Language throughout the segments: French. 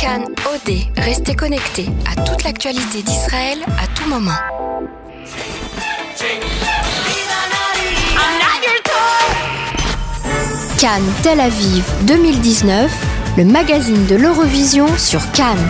Cannes OD, restez connectés à toute l'actualité d'Israël à tout moment. Cannes Tel Aviv 2019, le magazine de l'Eurovision sur Cannes.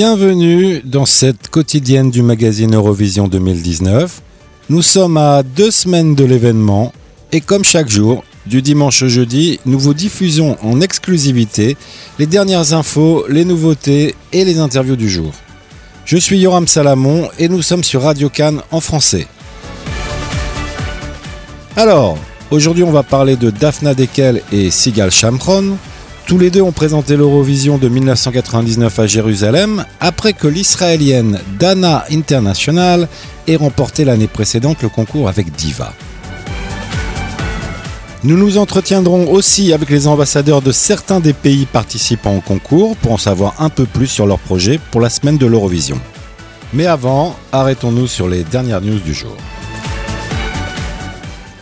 Bienvenue dans cette quotidienne du magazine Eurovision 2019. Nous sommes à deux semaines de l'événement et comme chaque jour, du dimanche au jeudi, nous vous diffusons en exclusivité les dernières infos, les nouveautés et les interviews du jour. Je suis Yoram Salamon et nous sommes sur Radio Cannes en français. Alors, aujourd'hui on va parler de Daphna Dekel et Sigal Shamron, tous les deux ont présenté l'Eurovision de 1999 à Jérusalem après que l'Israélienne Dana International ait remporté l'année précédente le concours avec Diva. Nous nous entretiendrons aussi avec les ambassadeurs de certains des pays participant au concours pour en savoir un peu plus sur leurs projets pour la semaine de l'Eurovision. Mais avant, arrêtons-nous sur les dernières news du jour.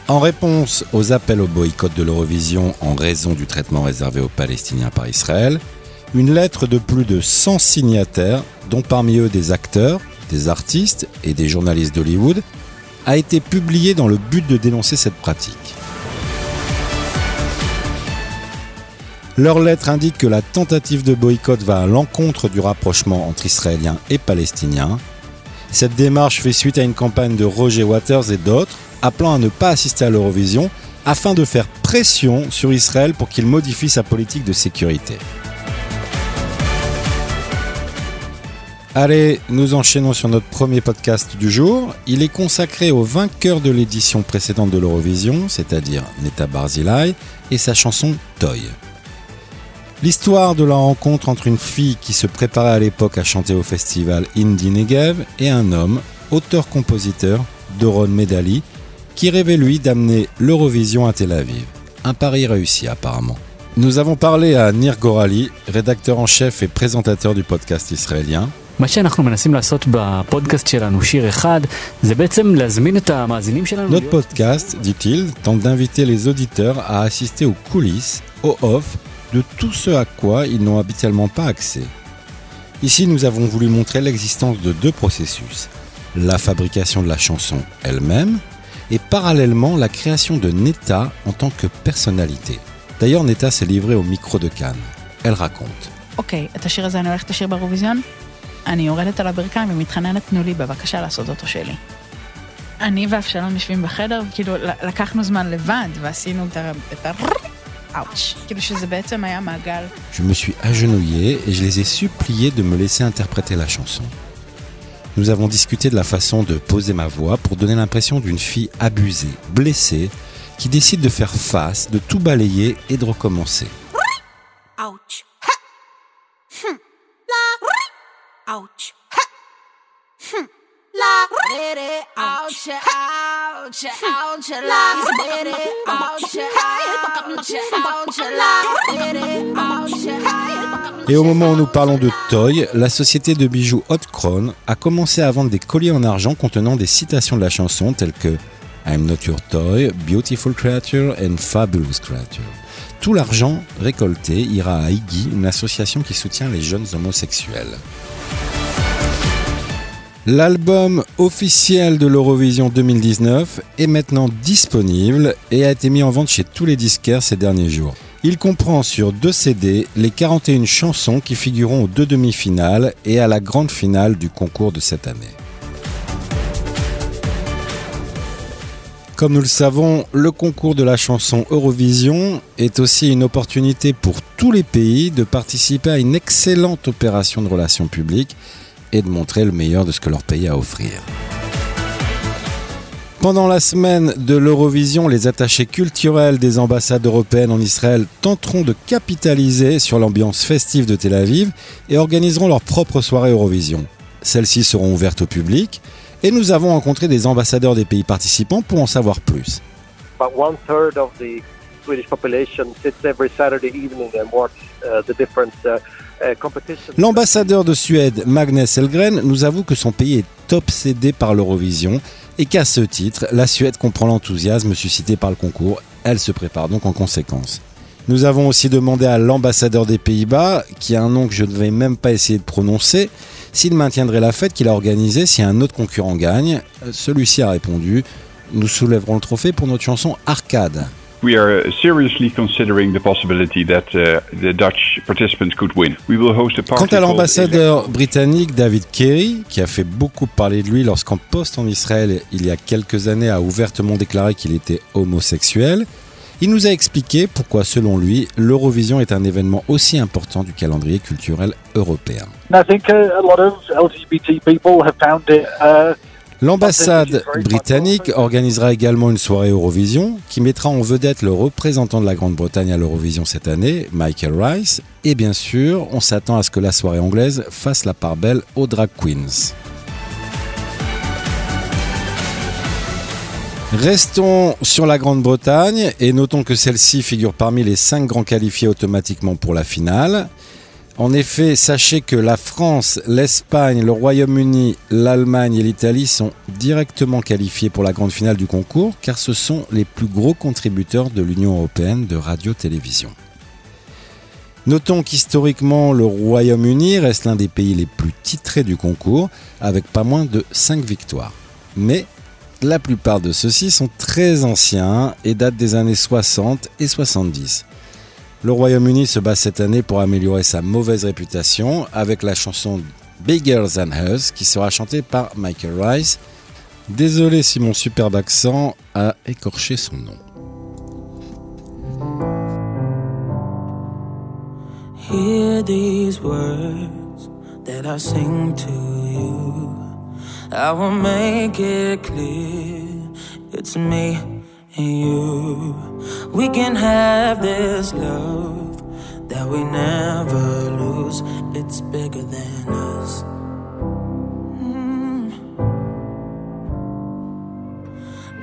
En réponse aux appels au boycott de l'Eurovision en raison du traitement réservé aux Palestiniens par Israël, une lettre de plus de 100 signataires, dont parmi eux des acteurs, des artistes et des journalistes d'Hollywood, a été publiée dans le but de dénoncer cette pratique. Leur lettre indique que la tentative de boycott va à l'encontre du rapprochement entre Israéliens et Palestiniens. Cette démarche fait suite à une campagne de Roger Waters et d'autres appelant à ne pas assister à l'Eurovision afin de faire pression sur Israël pour qu'il modifie sa politique de sécurité. Allez, nous enchaînons sur notre premier podcast du jour. Il est consacré au vainqueur de l'édition précédente de l'Eurovision, c'est-à-dire Neta Barzilai, et sa chanson Toy. L'histoire de la rencontre entre une fille qui se préparait à l'époque à chanter au festival Indie Negev et un homme, auteur-compositeur, Doron Medali, qui rêvait lui d'amener l'Eurovision à Tel Aviv. Un pari réussi apparemment. Nous avons parlé à Nir Gorali, rédacteur en chef et présentateur du podcast israélien. Notre podcast, dit-il, tente d'inviter les auditeurs à assister aux coulisses, au off, de tout ce à quoi ils n'ont habituellement pas accès. Ici, nous avons voulu montrer l'existence de deux processus. La fabrication de la chanson elle-même et parallèlement la création de Neta en tant que personnalité. D'ailleurs, Neta s'est livrée au micro de Cannes. Elle raconte. אוקיי, את השיר הזה אני הולכת לשיר באירוויזיון, אני יורדת על הברכיים ומתחננת, תנו לי בבקשה לעשות אותו שלי. אני ואבשלום יושבים בחדר, כאילו לקחנו זמן לבד ועשינו את ה... אאוץ', כאילו שזה בעצם היה מעגל. Je me suis agenouillé et je les ai suppliés de me laisser interpréter la chanson. Nous avons discuté de la façon de poser ma voix pour donner l'impression d'une fille abusée, blessée, qui décide de faire face, de tout balayer et de recommencer. Ouch. Ouch. Et au moment où nous parlons de Toy, la société de bijoux Hot Crown a commencé à vendre des colliers en argent contenant des citations de la chanson telles que I'm not your toy, beautiful creature and fabulous creature. Tout l'argent récolté ira à Iggy, une association qui soutient les jeunes homosexuels. L'album officiel de l'Eurovision 2019 est maintenant disponible et a été mis en vente chez tous les disquaires ces derniers jours. Il comprend sur deux CD les 41 chansons qui figureront aux deux demi-finales et à la grande finale du concours de cette année. Comme nous le savons, le concours de la chanson Eurovision est aussi une opportunité pour tous les pays de participer à une excellente opération de relations publiques de montrer le meilleur de ce que leur pays a à offrir. Pendant la semaine de l'Eurovision, les attachés culturels des ambassades européennes en Israël tenteront de capitaliser sur l'ambiance festive de Tel Aviv et organiseront leur propre soirée Eurovision. Celles-ci seront ouvertes au public et nous avons rencontré des ambassadeurs des pays participants pour en savoir plus. Uh, uh, uh. L'ambassadeur de Suède, Magnus Elgren, nous avoue que son pays est obsédé par l'Eurovision et qu'à ce titre, la Suède comprend l'enthousiasme suscité par le concours. Elle se prépare donc en conséquence. Nous avons aussi demandé à l'ambassadeur des Pays-Bas, qui a un nom que je ne vais même pas essayer de prononcer, s'il maintiendrait la fête qu'il a organisée si un autre concurrent gagne. Celui-ci a répondu Nous soulèverons le trophée pour notre chanson Arcade. We are seriously considering the possibility that uh, the Dutch participants could win. We will host a party Quant à l'ambassadeur britannique David Kerry, qui a fait beaucoup parler de lui lorsqu'en poste en Israël il y a quelques années a ouvertement déclaré qu'il était homosexuel, il nous a expliqué pourquoi selon lui l'Eurovision est un événement aussi important du calendrier culturel européen. I think uh, a lot of LGBT people have found it. Uh, L'ambassade britannique organisera également une soirée Eurovision qui mettra en vedette le représentant de la Grande-Bretagne à l'Eurovision cette année, Michael Rice, et bien sûr, on s'attend à ce que la soirée anglaise fasse la part belle aux drag queens. Restons sur la Grande-Bretagne et notons que celle-ci figure parmi les cinq grands qualifiés automatiquement pour la finale. En effet, sachez que la France, l'Espagne, le Royaume-Uni, l'Allemagne et l'Italie sont directement qualifiés pour la grande finale du concours car ce sont les plus gros contributeurs de l'Union européenne de radio-télévision. Notons qu'historiquement, le Royaume-Uni reste l'un des pays les plus titrés du concours avec pas moins de 5 victoires. Mais la plupart de ceux-ci sont très anciens et datent des années 60 et 70. Le Royaume-Uni se bat cette année pour améliorer sa mauvaise réputation avec la chanson Bigger Than Us qui sera chantée par Michael Rice. Désolé si mon superbe accent a écorché son nom. Hear these words that I sing to you. I will make it clear it's me and you. We can have this love that we never lose. It's bigger than us. Mm.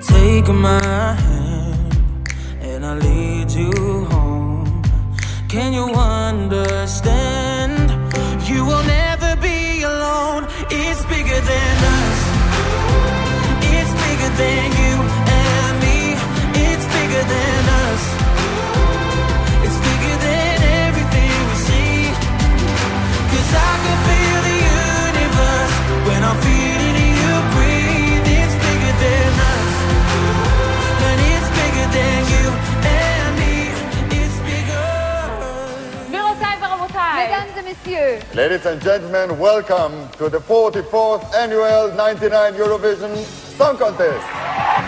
Take my hand and I'll lead you home. Can you understand? Mesdames et messieurs. Ladies and gentlemen, welcome to the 44th annual 99 Eurovision Song Contest.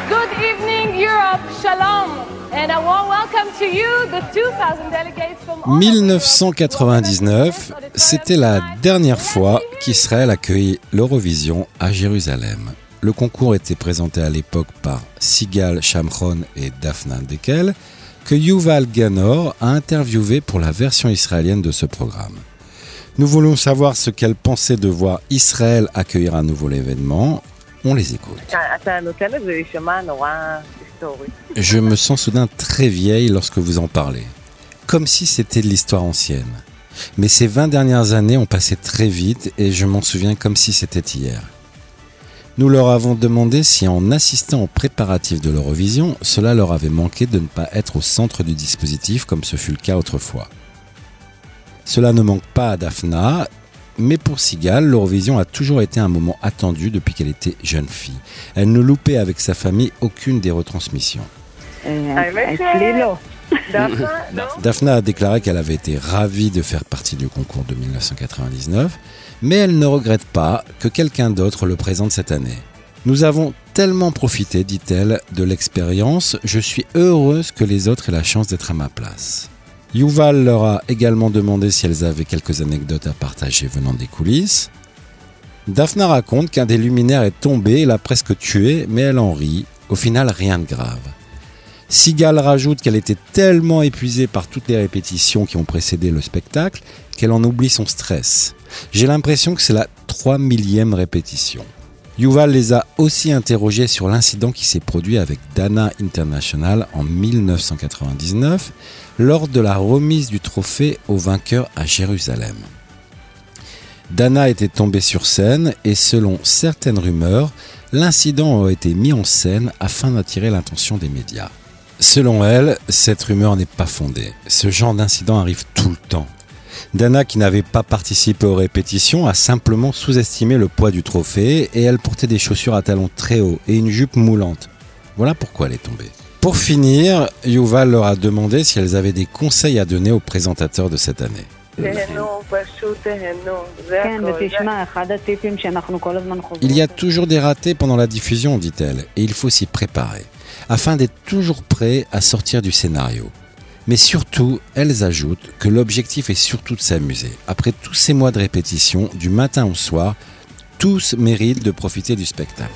Good evening, Europe. Shalom. 1999, c'était la dernière fois qu'Israël accueille l'Eurovision à Jérusalem. Le concours était présenté à l'époque par Sigal Shamron et Daphna Dekel que Yuval Ganor a interviewé pour la version israélienne de ce programme. Nous voulons savoir ce qu'elle pensait de voir Israël accueillir à nouveau l'événement. On les écoute. Je me sens soudain très vieille lorsque vous en parlez. Comme si c'était de l'histoire ancienne. Mais ces 20 dernières années ont passé très vite et je m'en souviens comme si c'était hier. Nous leur avons demandé si en assistant aux préparatifs de l'Eurovision, cela leur avait manqué de ne pas être au centre du dispositif comme ce fut le cas autrefois. Cela ne manque pas à Daphna, mais pour Sigal, l'Eurovision a toujours été un moment attendu depuis qu'elle était jeune fille. Elle ne loupait avec sa famille aucune des retransmissions. Daphna a déclaré qu'elle avait été ravie de faire partie du concours de 1999, mais elle ne regrette pas que quelqu'un d'autre le présente cette année. Nous avons tellement profité, dit-elle, de l'expérience, je suis heureuse que les autres aient la chance d'être à ma place. Yuval leur a également demandé si elles avaient quelques anecdotes à partager venant des coulisses. Daphna raconte qu'un des luminaires est tombé et l'a presque tué, mais elle en rit. Au final, rien de grave. Sigal rajoute qu'elle était tellement épuisée par toutes les répétitions qui ont précédé le spectacle qu'elle en oublie son stress. J'ai l'impression que c'est la 3 millième répétition. Yuval les a aussi interrogés sur l'incident qui s'est produit avec Dana International en 1999 lors de la remise du trophée au vainqueur à Jérusalem. Dana était tombée sur scène et selon certaines rumeurs, l'incident aurait été mis en scène afin d'attirer l'attention des médias. Selon elle, cette rumeur n'est pas fondée. Ce genre d'incident arrive tout le temps. Dana, qui n'avait pas participé aux répétitions, a simplement sous-estimé le poids du trophée et elle portait des chaussures à talons très hauts et une jupe moulante. Voilà pourquoi elle est tombée. Pour finir, Yuval leur a demandé si elles avaient des conseils à donner aux présentateurs de cette année. Il y a toujours des ratés pendant la diffusion, dit-elle, et il faut s'y préparer, afin d'être toujours prêt à sortir du scénario. Mais surtout, elles ajoutent que l'objectif est surtout de s'amuser. Après tous ces mois de répétition, du matin au soir, tous méritent de profiter du spectacle.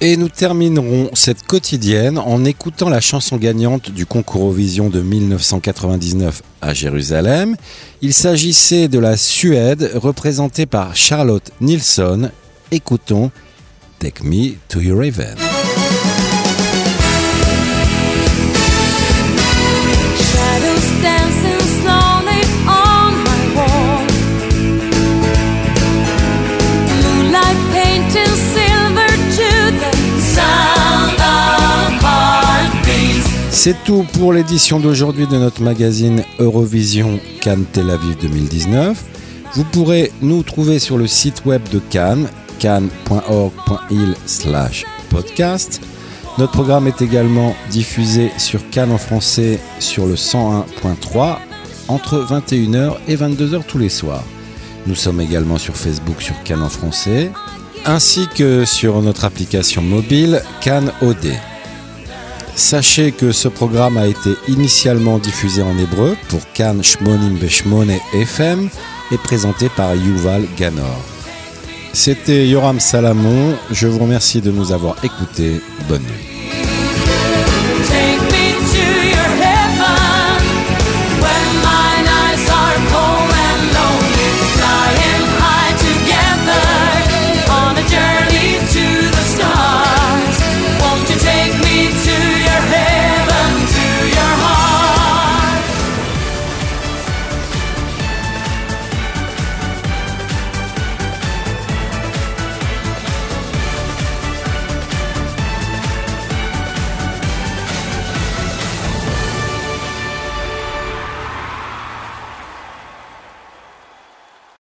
Et nous terminerons cette quotidienne en écoutant la chanson gagnante du concours Eurovision de 1999 à Jérusalem. Il s'agissait de la Suède représentée par Charlotte Nilsson. Écoutons Take Me to Your Haven. C'est tout pour l'édition d'aujourd'hui de notre magazine Eurovision Cannes Tel Aviv 2019. Vous pourrez nous trouver sur le site web de Cannes, cannes.org.il slash podcast. Notre programme est également diffusé sur Cannes en français sur le 101.3 entre 21h et 22h tous les soirs. Nous sommes également sur Facebook sur Cannes en français, ainsi que sur notre application mobile Cannes OD. Sachez que ce programme a été initialement diffusé en hébreu pour Cannes Shmonim Beshmone FM et présenté par Yuval Ganor. C'était Yoram Salamon, je vous remercie de nous avoir écoutés, bonne nuit.